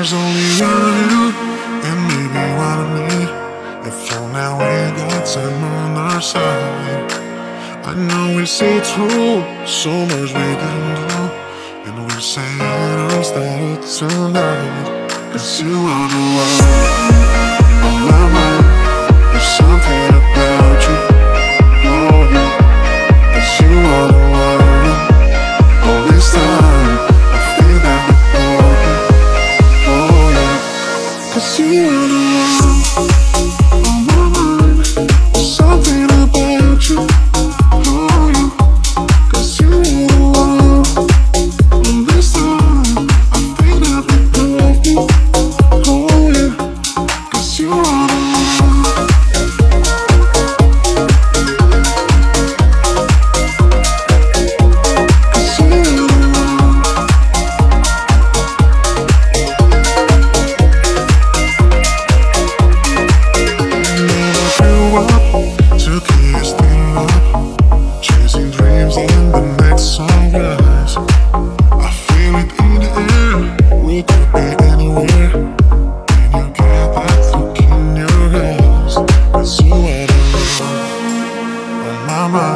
There's only one of you and maybe one of me. And for now we got time on our side. I know we see through so much we didn't do. And we're saying it'll start tonight. Cause you are the one Cause you are the one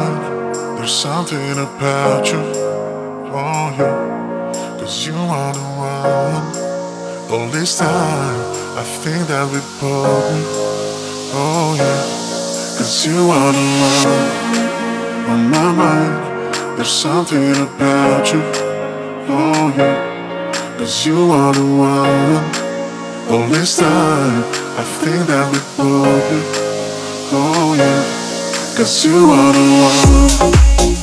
mind. There's something about you, oh yeah, 'cause you are the one. All this time, I think that we both. Oh yeah, cause you are the one on my mind. There's something about you. Oh yeah, cause you are the one. All this time, I think that we both. Oh yeah, cause you are the one.